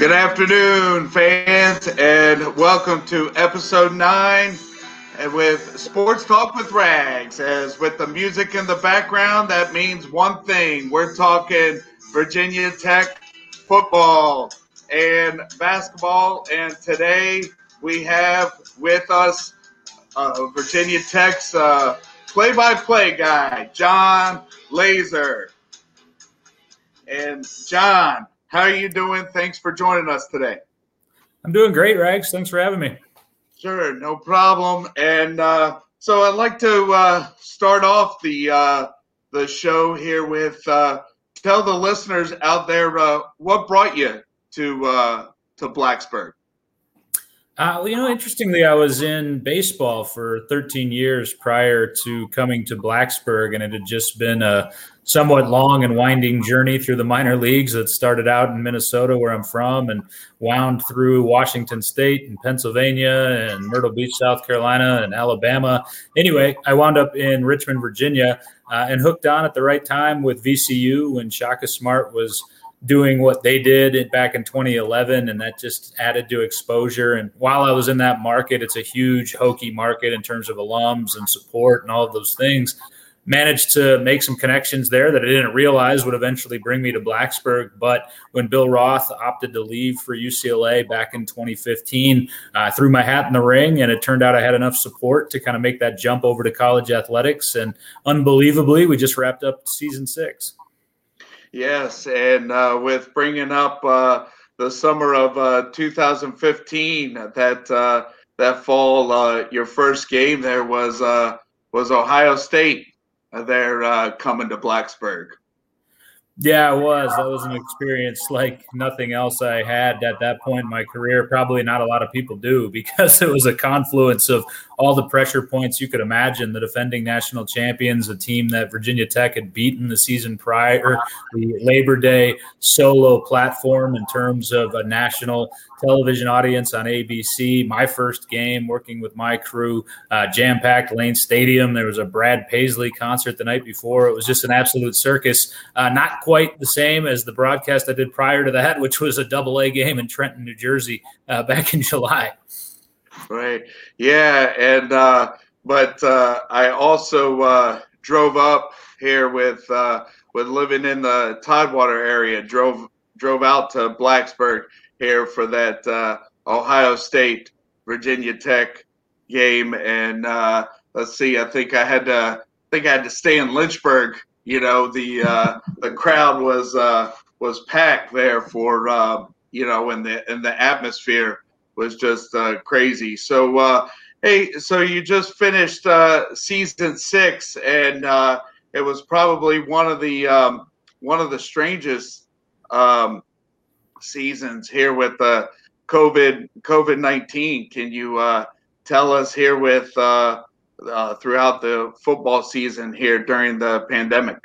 Good afternoon, fans, and welcome to episode nine with Sports Talk with Rags. As with the music in the background, that means one thing we're talking Virginia Tech football and basketball. And today we have with us uh, Virginia Tech's play by play guy, John Laaser. And John, how are you doing? Thanks for joining us today. I'm doing great, Rags. Thanks for having me. Sure, no problem. And uh, so I'd like to uh, start off the uh, the show here with uh, tell the listeners out there uh, what brought you to uh, to Blacksburg. Uh, you know, interestingly, I was in baseball for 13 years prior to coming to Blacksburg, and it had just been a somewhat long and winding journey through the minor leagues that started out in Minnesota, where I'm from, and wound through Washington State and Pennsylvania and Myrtle Beach, South Carolina, and Alabama. Anyway, I wound up in Richmond, Virginia, uh, and hooked on at the right time with VCU when Shaka Smart was – doing what they did back in 2011 and that just added to exposure. And while i was in that market it's a huge Hokie market in terms of alums and support and all of those things. Managed to make some connections there that i didn't realize would eventually bring me to blacksburg. But when bill roth opted to leave for ucla back in 2015 i threw my hat in the ring and it turned out i had enough support to kind of make that jump over to college athletics. And unbelievably we just wrapped up season six Yes, and uh, with bringing up uh, the summer of uh, 2015, that uh, that fall, uh, your first game there was uh, was Ohio State. There uh coming to Blacksburg. Yeah, it was. That was an experience like nothing else I had at that point in my career. Probably not a lot of people do because it was a confluence of all the pressure points you could imagine. The defending national champions, a team that Virginia Tech had beaten the season prior, the Labor Day solo platform in terms of a national television audience on ABC. My first game working with my crew, uh, jam packed Lane Stadium. There was a Brad Paisley concert the night before. It was just an absolute circus. Uh, not quite the same as the broadcast I did prior to that, which was a double A game in Trenton, New Jersey uh, back in July. Right. Yeah. And, uh, but uh, I also uh, drove up here with, with living in the Tidewater area, drove drove out to Blacksburg here for that uh, Ohio State Virginia Tech game, and uh, let's see, I think I had to, I think I had to stay in Lynchburg. You know, the uh, the crowd was uh, was packed there for uh, you know, and the and the atmosphere was just uh, crazy. So, hey, so you just finished season six, and it was probably one of the um, one of the strangest um, seasons here with the COVID COVID nineteen. Can you uh, tell us here with uh, uh, throughout the football season here during the pandemic?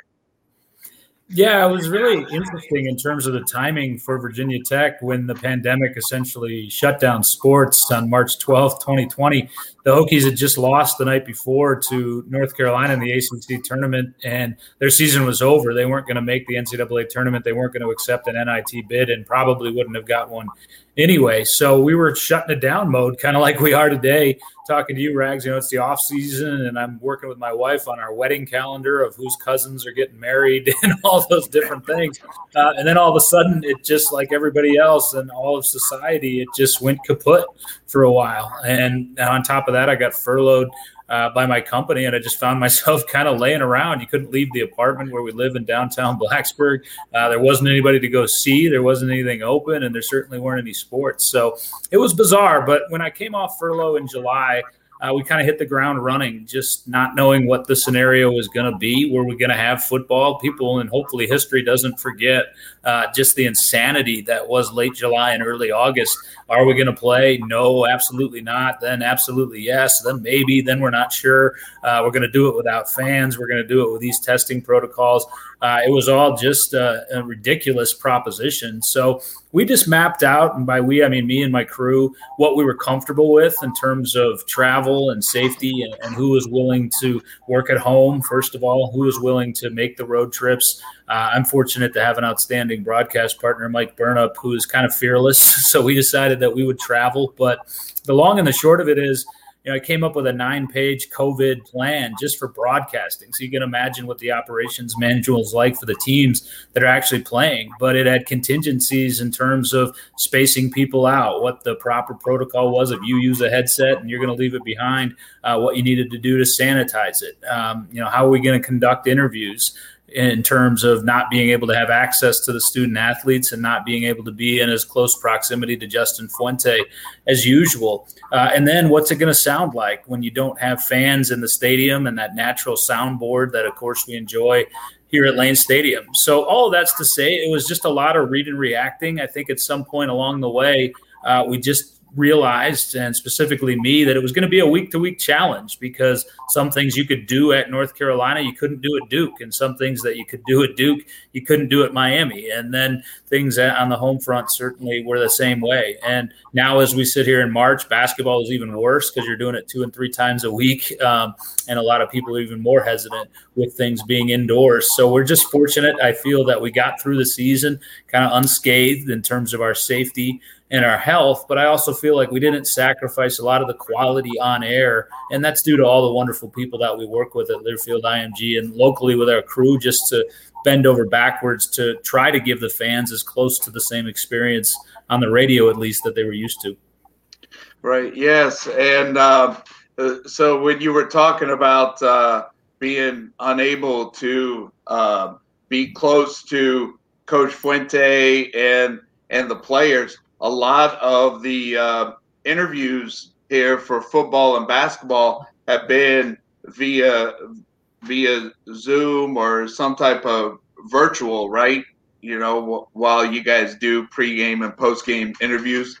Yeah, it was really interesting in terms of the timing for Virginia Tech when the pandemic essentially shut down sports on March 12th, 2020. The Hokies had just lost the night before to North Carolina in the ACC tournament, and their season was over. They weren't going to make the NCAA tournament. They weren't going to accept an NIT bid and probably wouldn't have got one anyway. So we were shutting it down mode, kind of like we are today, talking to you, Rags. You know, it's the off season, and I'm working with my wife on our wedding calendar of whose cousins are getting married and all those different things. Uh, and then all of a sudden, it just like everybody else and all of society, it just went kaput for a while. And on top of that, I got furloughed uh, by my company, and I just found myself kind of laying around. You couldn't leave the apartment where we live in downtown Blacksburg. Uh, there wasn't anybody to go see. There wasn't anything open, and there certainly weren't any sports. So it was bizarre. But when I came off furlough in July, uh, we kind of hit the ground running, just not knowing what the scenario was going to be. Were we going to have football? People, and hopefully history doesn't forget uh, just the insanity that was late July and early August. Are we going to play? No, absolutely not. Then absolutely yes. Then maybe. Then we're not sure. Uh, we're going to do it without fans. We're going to do it with these testing protocols. Uh, it was all just a, a ridiculous proposition. So we just mapped out, and by we I mean me and my crew, what we were comfortable with in terms of travel and safety and, and, was willing to work at home, first of all, who was willing to make the road trips. Uh, I'm fortunate to have an outstanding broadcast partner, Mike Burnop, who is kind of fearless. So we decided that we would travel. But the long and the short of it is, you know, I came up with a nine page COVID plan just for broadcasting. So you can imagine what the operations manual is like for the teams that are actually playing. But it had contingencies in terms of spacing people out, what the proper protocol was if you use a headset and you're going to leave it behind, uh, what you needed to do to sanitize it. Um, you know, how are we going to conduct interviews? In terms of not being able to have access to the student athletes and not being able to be in as close proximity to Justin Fuente as usual. Uh, and then what's it going to sound like when you don't have fans in the stadium and that natural soundboard that, of course, we enjoy here at Lane Stadium. So all that's to say, it was just a lot of read and reacting. I think at some point along the way, uh, we just realized, and specifically me, that it was going to be a week to week challenge because some things you could do at North Carolina, you couldn't do at Duke, and some things that you could do at Duke, you couldn't do at Miami. And then things on the home front certainly were the same way. And now, as we sit here in March, basketball is even worse because you're doing it two and three times a week. Um, and a lot of people are even more hesitant with things being indoors. So we're just fortunate, I feel, that we got through the season kind of unscathed in terms of our safety and our health, but I also feel like we didn't sacrifice a lot of the quality on air. And that's due to all the wonderful people that we work with at Learfield IMG and locally with our crew just to bend over backwards to try to give the fans as close to the same experience on the radio, at least, that they were used to. Right. Yes. And uh, so when you were talking about uh, being unable to uh, be close to Coach Fuente and and the players, a lot of the uh, interviews here for football and basketball have been via via Zoom or some type of virtual, right? You know, while you guys do pregame and postgame interviews.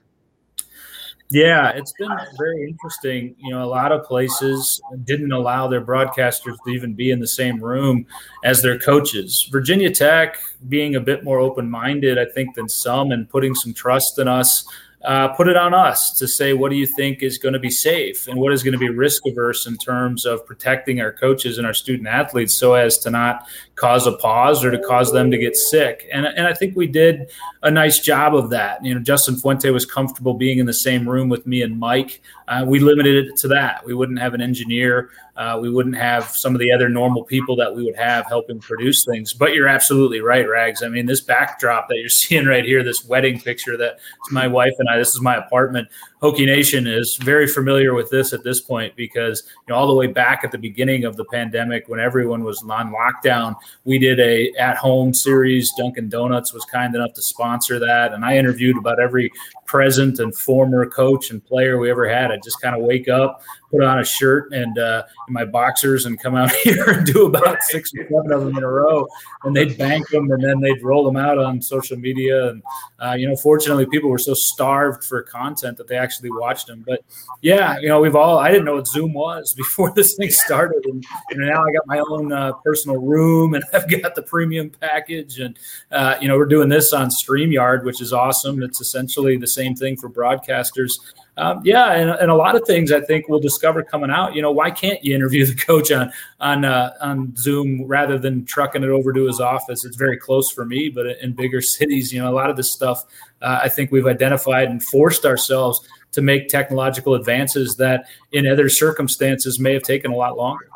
Yeah, it's been very interesting. You know, a lot of places didn't allow their broadcasters to even be in the same room as their coaches. Virginia Tech, being a bit more open minded, I think, than some and putting some trust in us uh, put it on us to say what do you think is going to be safe and what is going to be risk averse in terms of protecting our coaches and our student athletes so as to not cause a pause or to cause them to get sick and, and i think we did a nice job of that you know justin fuente was comfortable being in the same room with me and mike uh, we limited it to that we wouldn't have an engineer uh, we wouldn't have some of the other normal people that we would have helping produce things. But you're absolutely right, Rags. I mean, this backdrop that you're seeing right here, this wedding picture that my wife and I, this is my apartment. Hokie Nation is very familiar with this at this point because you know all the way back at the beginning of the pandemic when everyone was on lockdown, we did a at home series. Dunkin' Donuts was kind enough to sponsor that, and I interviewed about every present and former coach and player we ever had. I just kind of wake up, put on a shirt and uh, my boxers and come out here and do about six or seven of them in a row. And they'd bank them and then they'd roll them out on social media. And, uh, you know, fortunately, people were so starved for content that they actually watched them. But yeah, you know, we've all, I didn't know what Zoom was before this thing started. And you know, now I got my own uh, personal room and I've got the premium package. And, uh, you know, we're doing this on StreamYard, which is awesome. It's essentially the same thing for broadcasters um, yeah, and, and, a lot of things I think we'll discover coming out. You know, why can't you interview the coach on on uh, on Zoom rather than trucking it over to his office? It's very close for me, but in bigger cities, you know, a lot of this stuff uh, I think we've identified and forced ourselves to make technological advances that in other circumstances may have taken a lot longer.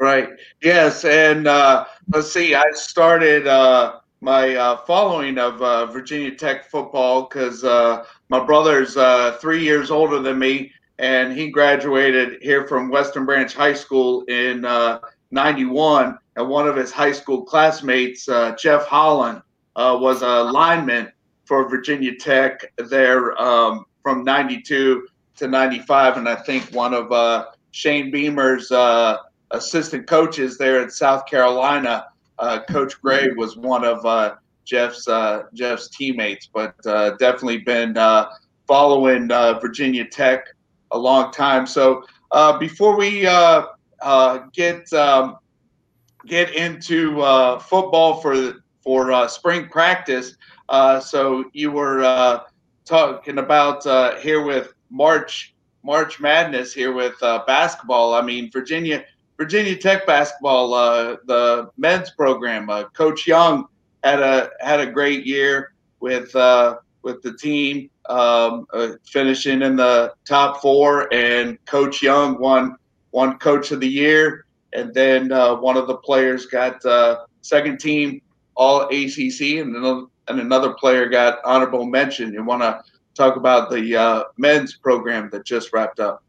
Right. Yes, and uh, let's see. I started uh, my uh, following of uh, Virginia Tech football because uh, my brother's uh, three years older than me, and he graduated here from Western Branch High School in '91. Uh, and one of his high school classmates, uh, Jeff Holland, was a lineman for Virginia Tech there um, from '92 to '95, and I think one of Shane Beamer's assistant coaches there in South Carolina uh, Coach Gray was one of uh, Jeff's uh, Jeff's teammates, but uh, definitely been uh, following Virginia Tech a long time. So before we get um, get into football for for spring practice, so you were talking about here with March March Madness here with basketball. I mean, Virginia Virginia Tech basketball, uh, the men's program. Uh, Coach Young had a had a great year with uh, with the team, um, uh, finishing in the top four. And Coach Young won won Coach of the Year, and then uh, one of the players got uh, second team All ACC, and another, and another player got honorable mention. You want to talk about the men's program that just wrapped up?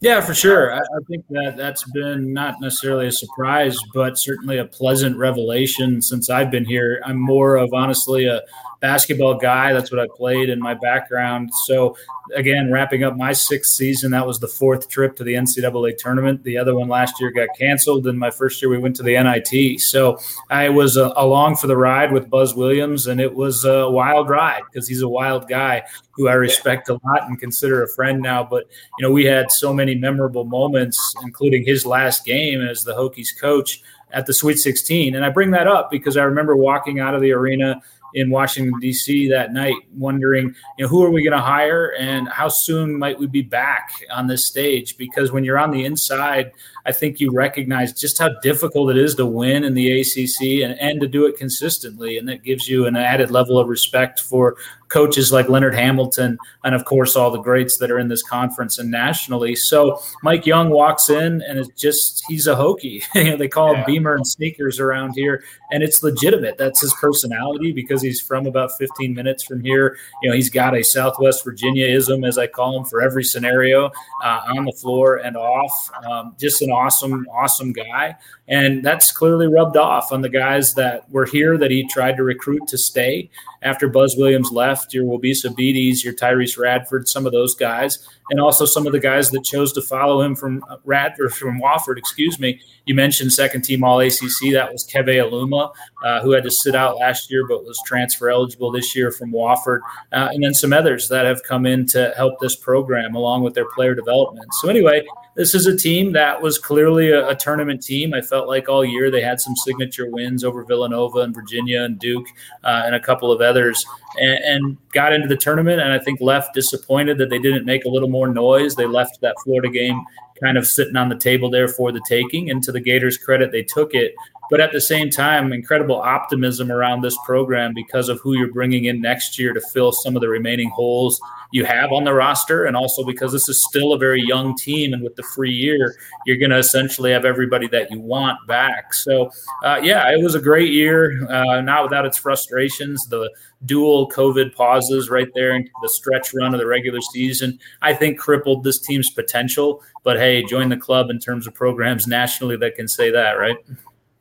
Yeah, for sure. I, I, think that that's been not necessarily a surprise, but certainly a pleasant revelation since I've been here. I'm more of honestly a basketball guy. That's what I played in my background. So again, wrapping up my sixth season, that was the fourth trip to the NCAA tournament. The other one last year got canceled, and my first year we went to the NIT. So I was uh, along for the ride with Buzz Williams, and it was a wild ride because he's a wild guy who I respect a lot and consider a friend now. But you know, we had so many memorable moments, including his last game as the Hokies coach at the Sweet 16. And I bring that up because I remember walking out of the arena in Washington D.C. that night, wondering, you know, who are we going to hire and how soon might we be back on this stage? Because when you're on the inside, I think you recognize just how difficult it is to win in the ACC and, and to do it consistently, and that gives you an added level of respect for coaches like Leonard Hamilton, and of course all the greats that are in this conference and nationally. So Mike Young walks in, and it's just he's a Hokie. they call yeah. him Beamer and sneakers around here, and it's legitimate. That's his personality because he's from about 15 minutes from here. You know, he's got a Southwest Virginia ism, as I call him, for every scenario uh, on the floor and off. Um, just an awesome, awesome guy, and that's clearly rubbed off on the guys that were here that he tried to recruit to stay after Buzz Williams left, your Wabissa Bedes, your Tyrece Radford, some of those guys, and also some of the guys that chose to follow him from Radford, from Wofford, excuse me. You mentioned second team All ACC. That was Keve Aluma, uh, who had to sit out last year but was transfer eligible this year from Wofford, uh, and then some others that have come in to help this program along with their player development. So anyway, this is a team that was clearly a, a, tournament team. I felt like all year they had some signature wins over Villanova and Virginia and Duke uh, and a couple of others, and, and, got into the tournament. And I think left disappointed that they didn't make a little more noise. They left that Florida game kind of sitting on the table there for the taking. And to the Gators' credit, they took it but at the same time, incredible optimism around this program because of who you're bringing in next year to fill some of the remaining holes you have on the roster, and also because this is still a very young team, and with the free year, you're going to essentially have everybody that you want back. So, uh, yeah, it was a great year, uh, not without its frustrations. The dual COVID pauses right there into the stretch run of the regular season, I think crippled this team's potential. But hey, join the club in terms of programs nationally that can say that, right?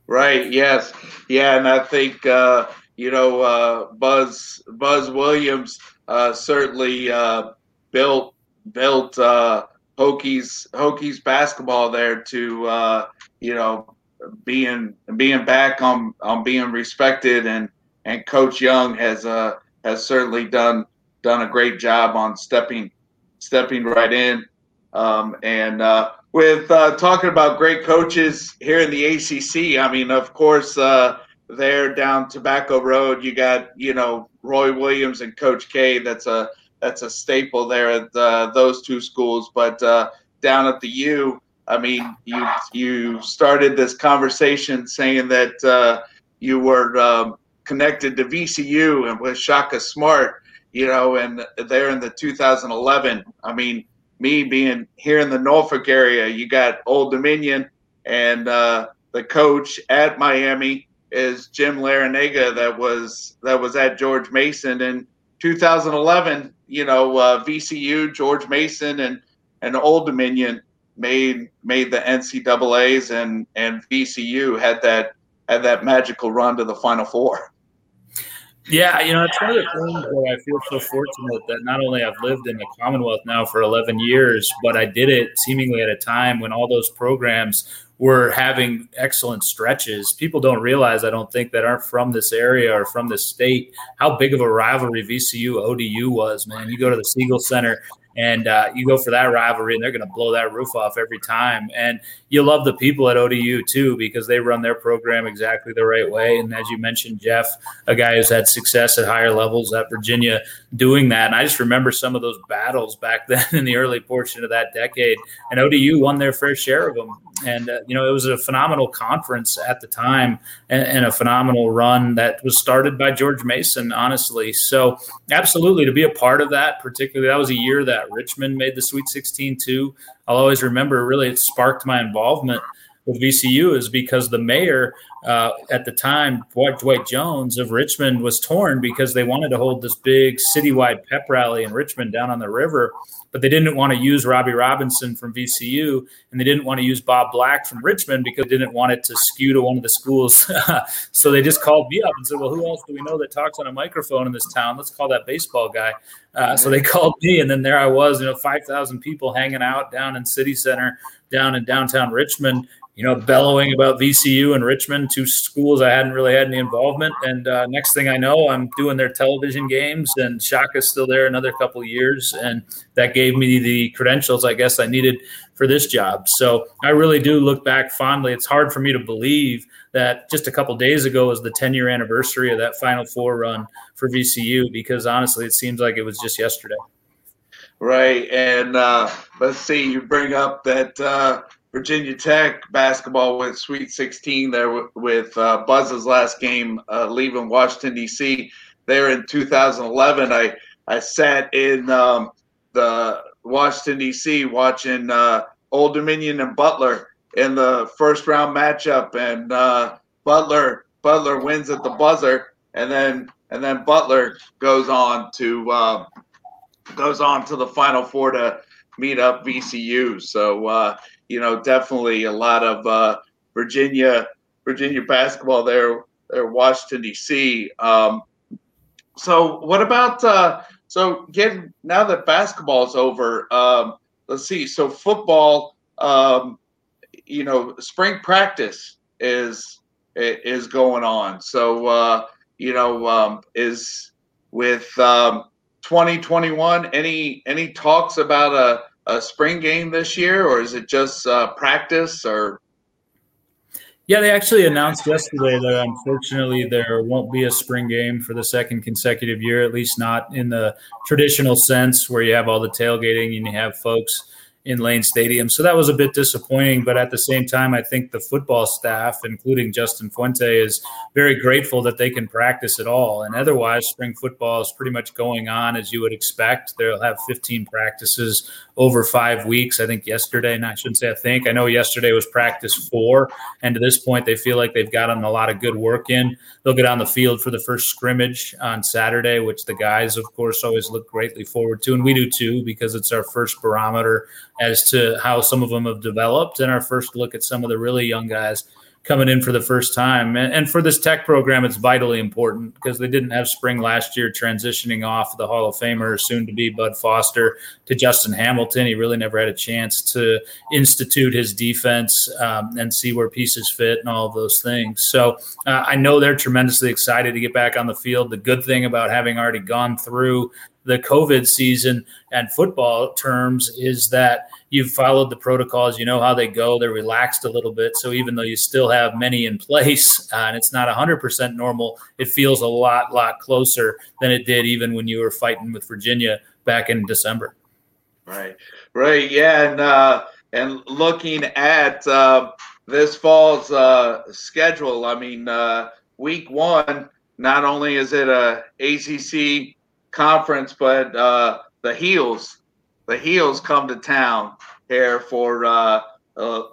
Right. Yes. Yeah. And I think uh, you know uh, Buzz Buzz Williams uh, certainly uh, built built uh, Hokies Hokies basketball there to uh, you know being being back on on being respected and and Coach Young has has certainly done done a great job on stepping stepping right in um, and uh, with uh, talking about great coaches here in the ACC. I mean, of course, uh, there down Tobacco Road, you got you know Roy Williams and Coach K. That's a that's a staple there at uh, those two schools. But uh, down at the U, I mean, you you started this conversation saying that uh, you were um, connected to VCU and with Shaka Smart, you know, and there in the 2011. I mean me being here in the Norfolk area, you got Old Dominion, and uh, the coach at Miami is Jim Larrañaga that was that was at George Mason in 2011. You know, uh, VCU, George Mason, and and Old Dominion made made the NCAA's, and and VCU had that had that magical run to the Final Four. Yeah, you know, it's one of the things where I feel so fortunate that not only I've lived in the Commonwealth now for 11 years, but I did it seemingly at a time when all those programs were having excellent stretches. People don't realize, I don't think, that aren't from this area or from this state, how big of a rivalry VCU ODU was, man. You go to the Siegel Center and uh, you go for that rivalry, and they're going to blow that roof off every time. And you love the people at ODU too because they run their program exactly the right way. And as you mentioned, Jeff, a guy who's had success at higher levels at Virginia, doing that. And I just remember some of those battles back then in the early portion of that decade, and ODU won their fair share of them. And uh, you know, it was a phenomenal conference at the time, and, and a phenomenal run that was started by George Mason. Honestly, so absolutely to be a part of that, particularly that was a year that Richmond made the Sweet 16 too. I'll always remember. Really, it sparked my involvement with VCU is because the mayor uh, at the time, Dwight Jones of Richmond, was torn because they wanted to hold this big citywide pep rally in Richmond down on the river, but they didn't want to use Robbie Robinson from VCU and they didn't want to use Bob Black from Richmond because they didn't want it to skew to one of the schools. so they just called me up and said, "Well, who else do we know that talks on a microphone in this town? Let's call that baseball guy." Uh, so they called me, and then there I was, you know, five thousand people hanging out down in City Center, down in downtown Richmond, you know, bellowing about VCU and Richmond, two schools I hadn't really had any involvement. And uh, next thing I know, I'm doing their television games, and Shaka's still there another couple years, and that gave me the credentials I guess I needed for this job. So I really do look back fondly. It's hard for me to believe that just a couple days ago was the 10 year anniversary of that Final Four run for VCU, because honestly, it seems like it was just yesterday. Right, and uh, let's see, you bring up that. Uh, Virginia Tech basketball went Sweet 16 there with, uh, Buzz's last game, uh, leaving Washington D.C. There in 2011, I I sat in um, the Washington D.C. watching uh, Old Dominion and Butler in the first round matchup, and uh, Butler Butler wins at the buzzer, and then and then Butler goes on to uh, goes on to the Final Four to meet up VCU. So uh, you know, definitely a lot of uh, Virginia Virginia basketball there. There, Washington D.C. Um, so, what about uh, so getting now that basketball is over? Um, let's see. So, football, um, you know, spring practice is is going on. So, uh, you know, um, is with um, 2021 any any talks about a a spring game this year, or is it just uh, practice? Or yeah, they actually announced yesterday that unfortunately there won't be a spring game for the second consecutive year, at least not in the traditional sense where you have all the tailgating and you have folks in Lane Stadium. So that was a bit disappointing. But at the same time, I think the football staff, including Justin Fuente, is very grateful that they can practice at all. And otherwise, spring football is pretty much going on as you would expect. They'll have 15 practices over five weeks. I think yesterday, and I shouldn't say I think, I know yesterday was practice four. And to this point, they feel like they've gotten a lot of good work in. They'll get on the field for the first scrimmage on Saturday, which the guys, of course, always look greatly forward to. And we do too, because it's our first barometer as to how some of them have developed and our first look at some of the really young guys coming in for the first time. And, for this tech program, it's vitally important because they didn't have spring last year, transitioning off the Hall of Famer, soon to be Bud Foster, to Justin Hamilton. He really never had a chance to institute his defense um, and see where pieces fit and all those things. So uh, I know they're tremendously excited to get back on the field. The good thing about having already gone through the COVID season and football terms is that you've followed the protocols, you know how they go, they're relaxed a little bit. So even though you still have many in place uh, and it's not 100% normal, it feels a lot, lot closer than it did even when you were fighting with Virginia back in December. Right, right, yeah, and uh, and looking at uh, this fall's uh, schedule, I mean, uh, week one, not only is it a ACC conference, but uh, the heels, the heels come to town here for uh,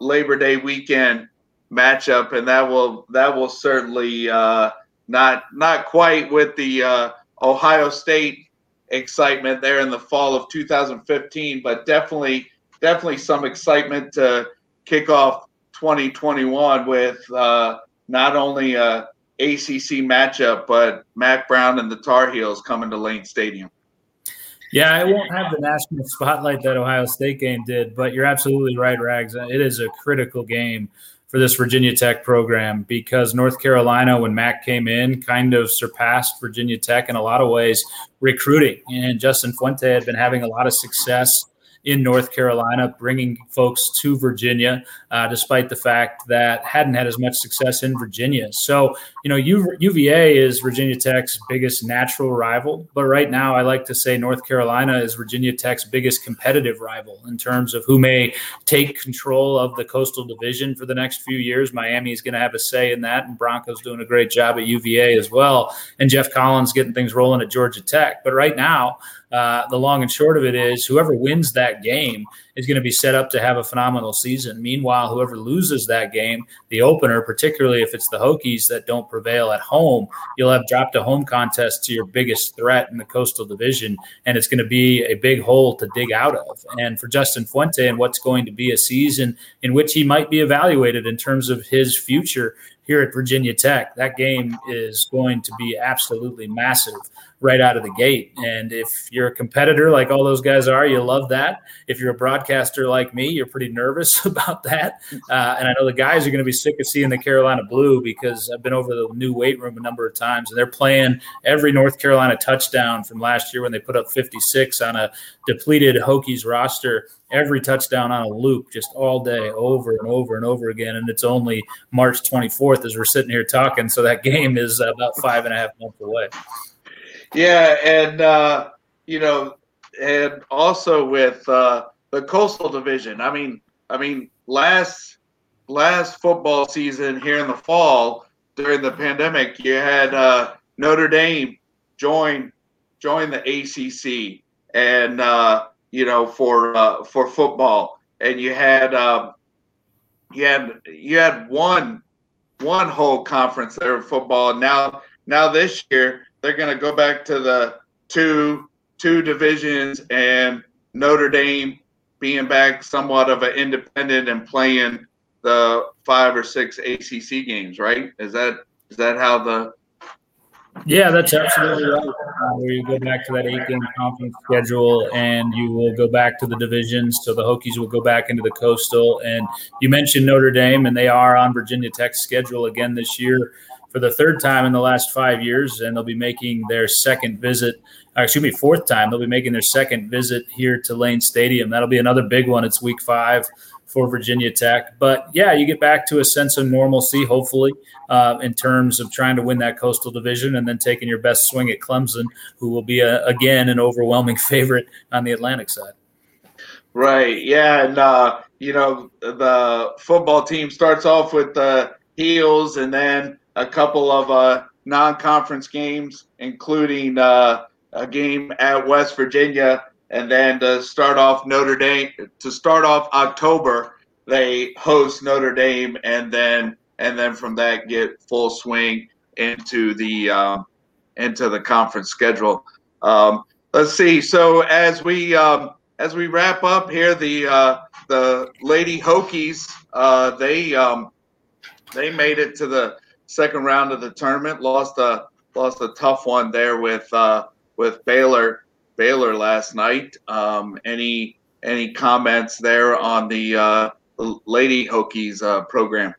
Labor Day weekend matchup, and that will that will certainly uh, not not quite with the uh, Ohio State excitement there in the fall of 2015, but definitely definitely some excitement to kick off 2021 with uh, not only a ACC matchup, but Mack Brown and the Tar Heels coming to Lane Stadium. Yeah, it won't have the national spotlight that Ohio State game did, but you're absolutely right, Rags. It is a critical game for this Virginia Tech program because North Carolina, when Mack came in, kind of surpassed Virginia Tech in a lot of ways recruiting. And Justin Fuente had been having a lot of success in North Carolina, bringing folks to Virginia, uh, despite the fact that hadn't had as much success in Virginia. So, you know, UVA is Virginia Tech's biggest natural rival, but right now I like to say North Carolina is Virginia Tech's biggest competitive rival in terms of who may take control of the Coastal Division for the next few years. Miami is going to have a say in that, and Bronco's doing a great job at UVA as well, and Geoff Collins getting things rolling at Georgia Tech. But right now, uh, the long and short of it is whoever wins that game is going to be set up to have a phenomenal season. Meanwhile, whoever loses that game, the opener, particularly if it's the Hokies that don't prevail at home, you'll have dropped a home contest to your biggest threat in the Coastal Division, and it's going to be a big hole to dig out of. And for Justin Fuente and what's going to be a season in which he might be evaluated in terms of his future here at Virginia Tech, that game is going to be absolutely massive right out of the gate. And if you're a competitor like all those guys are, you love that. If you're a broadcaster like me, you're pretty nervous about that. Uh, and I know the guys are going to be sick of seeing the Carolina Blue because I've been over the new weight room a number of times, and they're playing every North Carolina touchdown from last year when they put up 56 on a depleted Hokies roster. Every touchdown on a loop, just all day, over and over and over again. And it's only March 24th as we're sitting here talking. So that game is about five and a half months away. Yeah, and uh, you know, and also with uh, the Coastal Division. I mean, I mean, last last football season here in the fall during the pandemic, you had uh, Notre Dame join join the ACC, and uh, you know for uh, for football, and you had um, you had you had one one whole conference there of football. Now now this year they're going to go back to the two two divisions and Notre Dame being back somewhat of an independent and playing the five or six ACC games, right? Is that is that how the yeah, that's absolutely right. Uh, where you go back to that eight game conference schedule and you will go back to the divisions. So the Hokies will go back into the coastal. And you mentioned Notre Dame, and they are on Virginia Tech's schedule again this year for the third time in the last five years, and they'll be making their second visit. Uh, excuse me, fourth time. They'll be making their second visit here to Lane Stadium. That'll be another big one. It's Week Five for Virginia Tech. But yeah, you get back to a sense of normalcy, hopefully, uh, in terms of trying to win that Coastal Division and then taking your best swing at Clemson, who will be a, again an overwhelming favorite on the Atlantic side. Right. Yeah, and uh, you know the football team starts off with the heels, and then a couple of uh, non-conference games, including uh, a game at West Virginia, and then to start off Notre Dame to start off October, they host Notre Dame, and then and then from that get full swing into the um, into the conference schedule. Um, let's see. So as we um, as we wrap up here, the uh, the Lady Hokies uh, they um, they made it to the second round of the tournament. Lost a lost a tough one there with uh, with Baylor Baylor last night. Um, any any comments there on the, uh, Lady Hokies uh, program?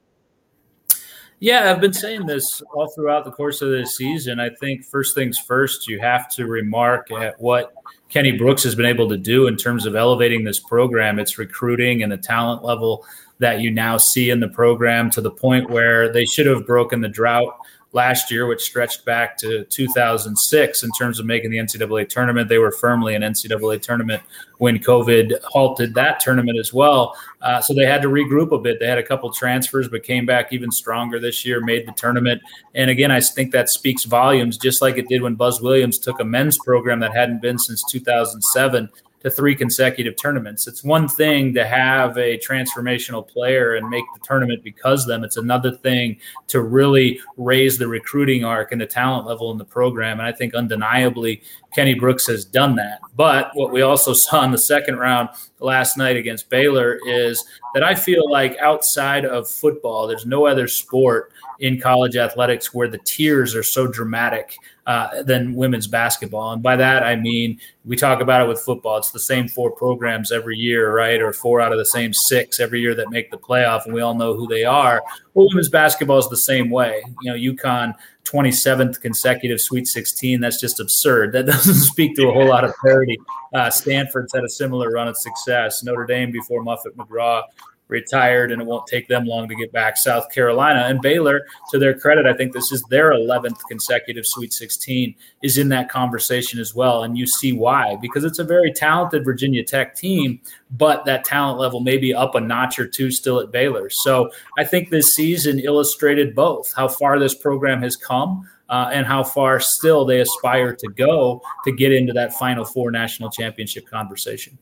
Yeah, I've been saying this all throughout the course of this season. I think first things first, you have to remark at what Kenny Brooks has been able to do in terms of elevating this program, its recruiting and the talent level that you now see in the program to the point where they should have broken the drought last year, which stretched back to 2006 in terms of making the NCAA tournament. They were firmly an NCAA tournament when COVID halted that tournament as well. Uh, so they had to regroup a bit. They had a couple transfers, but came back even stronger this year, made the tournament. And again, I think that speaks volumes, just like it did when Buzz Williams took a men's program that hadn't been since 2007 to three consecutive tournaments. It's one thing to have a transformational player and make the tournament because them. It's another thing to really raise the recruiting arc and the talent level in the program. And I think undeniably Kenny Brooks has done that. But what we also saw in the second round last night against Baylor is that I feel like outside of football, there's no other sport in college athletics where the tiers are so dramatic uh, than women's basketball. And by that, I mean, we talk about it with football. It's the same four programs every year, right? Or four out of the same six every year that make the playoff, and we all know who they are. Well, women's basketball is the same way. You know, UConn 27th consecutive Sweet 16. That's just absurd. That doesn't speak to a whole lot of parity. Uh, Stanford's had a similar run of success. Notre Dame before Muffet McGraw retired, and it won't take them long to get back. South Carolina and Baylor, to their credit, I think this is their 11th consecutive Sweet 16, is in that conversation as well. And you see why, because it's a very talented Virginia Tech team, but that talent level may be up a notch or two still at Baylor. So I think this season illustrated both how far this program has come. Uh, and how far still they aspire to go to get into that Final Four national championship conversation.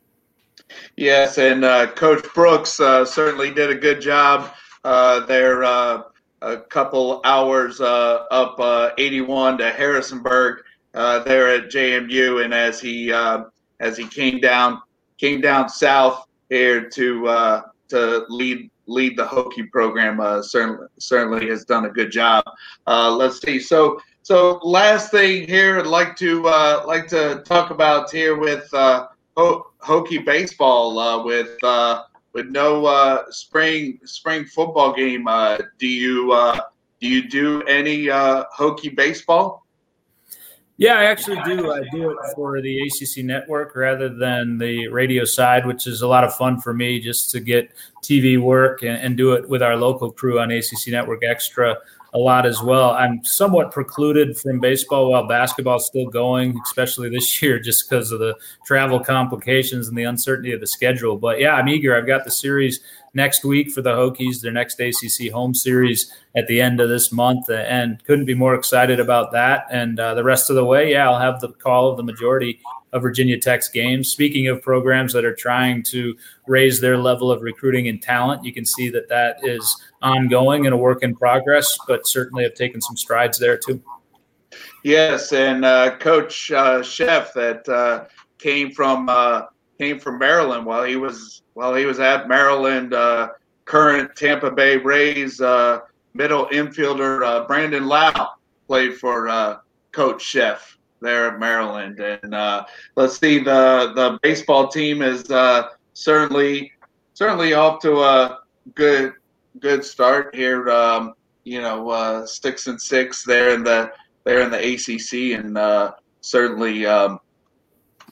Yes, and uh, Coach Brooks uh, certainly did a good job uh, there. Uh, a couple hours uh, up uh, 81 to Harrisonburg there at JMU, and as he as he came down came down south here to to lead lead the Hokie program, certainly certainly has done a good job. let's see. So so last thing here, I'd like to like to talk about here with. Hokie baseball uh, with uh, with no uh, spring spring football game. Uh, do you do you do any Hokie baseball? Yeah, I actually do. I do it for the ACC network rather than the radio side, which is a lot of fun for me just to get TV work and, and do it with our local crew on ACC Network Extra a lot as well. I'm somewhat precluded from baseball while basketball's still going, especially this year, just because of the travel complications and the uncertainty of the schedule. But yeah, I'm eager. I've got the series next week for the Hokies, their next ACC home series at the end of this month, and couldn't be more excited about that. And uh, the rest of the way, yeah, I'll have the call of the majority of Virginia Tech's games. Speaking of programs that are trying to raise their level of recruiting and talent, you can see that that is ongoing and a work in progress, but certainly have taken some strides there too. Yes, and uh, Coach uh, Szefc that uh, came from uh, came from Maryland while he was while he was at Maryland. Uh, current Tampa Bay Rays uh, middle infielder Brandon Lowe played for Coach Szefc there at Maryland. And uh, let's see, the the baseball team is uh, certainly certainly off to a good good start here. Um, you know, uh, six and six there in the there in the ACC, and uh, certainly um,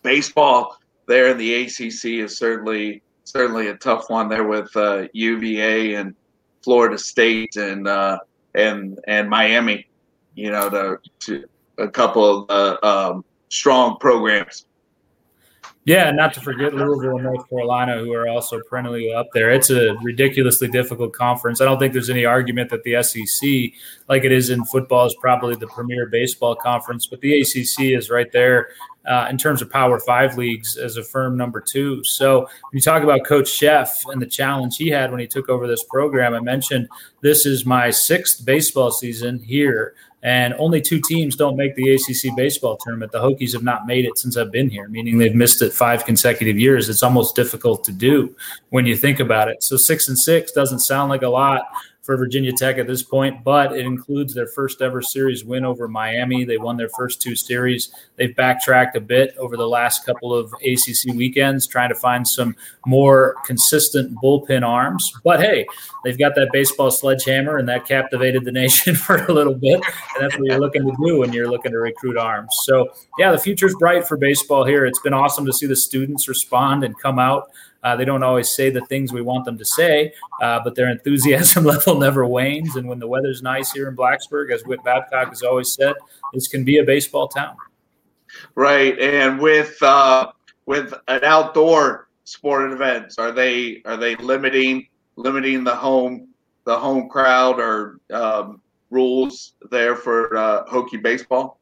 baseball there in the ACC is certainly certainly a tough one there with UVA uh, and Florida State and uh, and and Miami. You know, to, to a couple of uh, um, strong programs. Yeah, not to forget Louisville and North Carolina, who are also perennially up there. It's a ridiculously difficult conference. I don't think there's any argument that the SEC, like it is in football, is probably the premier baseball conference, but the ACC is right there uh, in terms of Power Five leagues as a firm number two. So when you talk about Coach Szefc and the challenge he had when he took over this program, I mentioned this is my sixth baseball season here. And only two teams don't make the ACC baseball tournament. The Hokies have not made it since I've been here, meaning they've missed it five consecutive years. It's almost difficult to do when you think about it. So six and six doesn't sound like a lot, for Virginia Tech at this point, but it includes their first ever series win over Miami. They won their first two series. They've backtracked a bit over the last couple of ACC weekends, trying to find some more consistent bullpen arms. But hey, they've got that baseball sledgehammer, and that captivated the nation for a little bit. And that's what you're looking to do when you're looking to recruit arms. So, yeah, the future's bright for baseball here. It's been awesome to see the students respond and come out. Uh, they don't always say the things we want them to say, uh, but their enthusiasm level never wanes. And when the weather's nice here in Blacksburg, as Whit Babcock has always said, this can be a baseball town. Right, and with uh, with an outdoor sporting events, are they are they limiting limiting the home the home crowd or um, rules there for uh, Hokie baseball?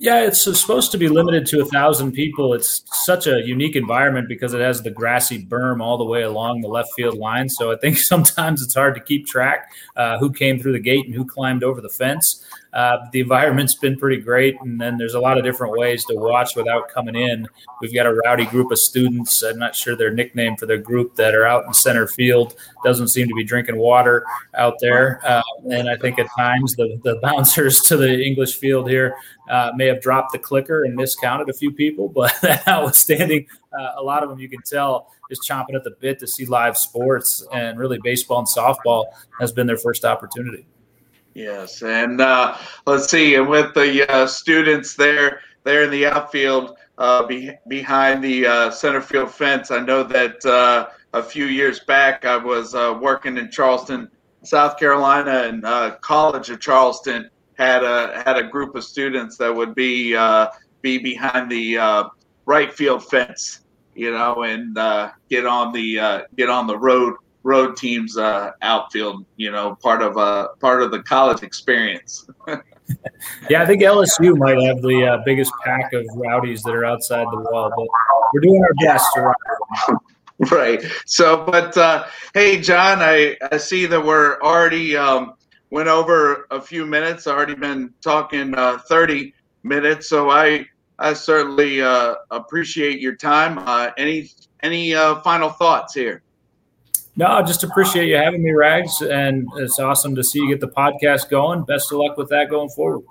Yeah, it's supposed to be limited to a thousand people. It's such a unique environment because it has the grassy berm all the way along the left field line. So I think sometimes it's hard to keep track uh, who came through the gate and who climbed over the fence. Uh, the environment's been pretty great, and then there's a lot of different ways to watch without coming in. We've got a rowdy group of students. I'm not sure their nickname for their group that are out in center field. Doesn't seem to be drinking water out there, uh, and I think at times the the bouncers to the English field here uh, may have dropped the clicker and miscounted a few people, but notwithstanding, uh, a lot of them you can tell is chomping at the bit to see live sports, and really baseball and softball has been their first opportunity. Yes, and uh, let's see, and with the uh, students there, there in the outfield uh, be, behind the uh, center field fence, I know that uh, a few years back I was uh, working in Charleston, South Carolina, and College of Charleston had a had a group of students that would be be behind the right field fence, you know, and get on the get on the road road teams uh, outfield. You know, part of uh, part of the college experience. yeah, I think LSU might have the uh, biggest pack of rowdies that are outside the wall, but we're doing our best to Right. So, but uh, hey, John, I, I see that we're already um, went over a few minutes. i Already been talking uh, thirty minutes. So I I certainly uh, appreciate your time. Uh, any any uh, final thoughts here? No, I just appreciate you having me, Rags, and it's awesome to see you get the podcast going. Best of luck with that going forward.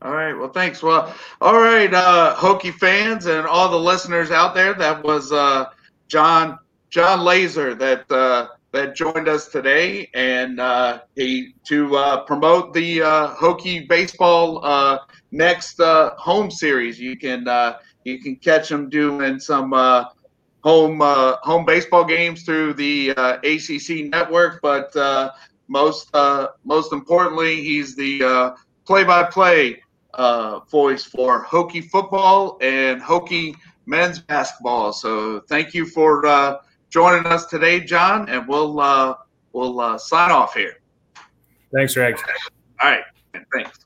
All right. Well, thanks. Well, all right, uh, Hokie fans and all the listeners out there. That was uh, John John Laaser that uh, that joined us today, and uh, he to uh, promote the uh, Hokie baseball uh, next uh, home series. You can uh, you can catch him doing some uh, home uh, home baseball games through the uh, ACC network, but uh, most uh, most importantly, he's the uh, play-by-play uh, voice for Hokie football and Hokie men's basketball. So thank you for joining us today, John, and we'll we'll sign off here. Thanks, Rex. All right, thanks.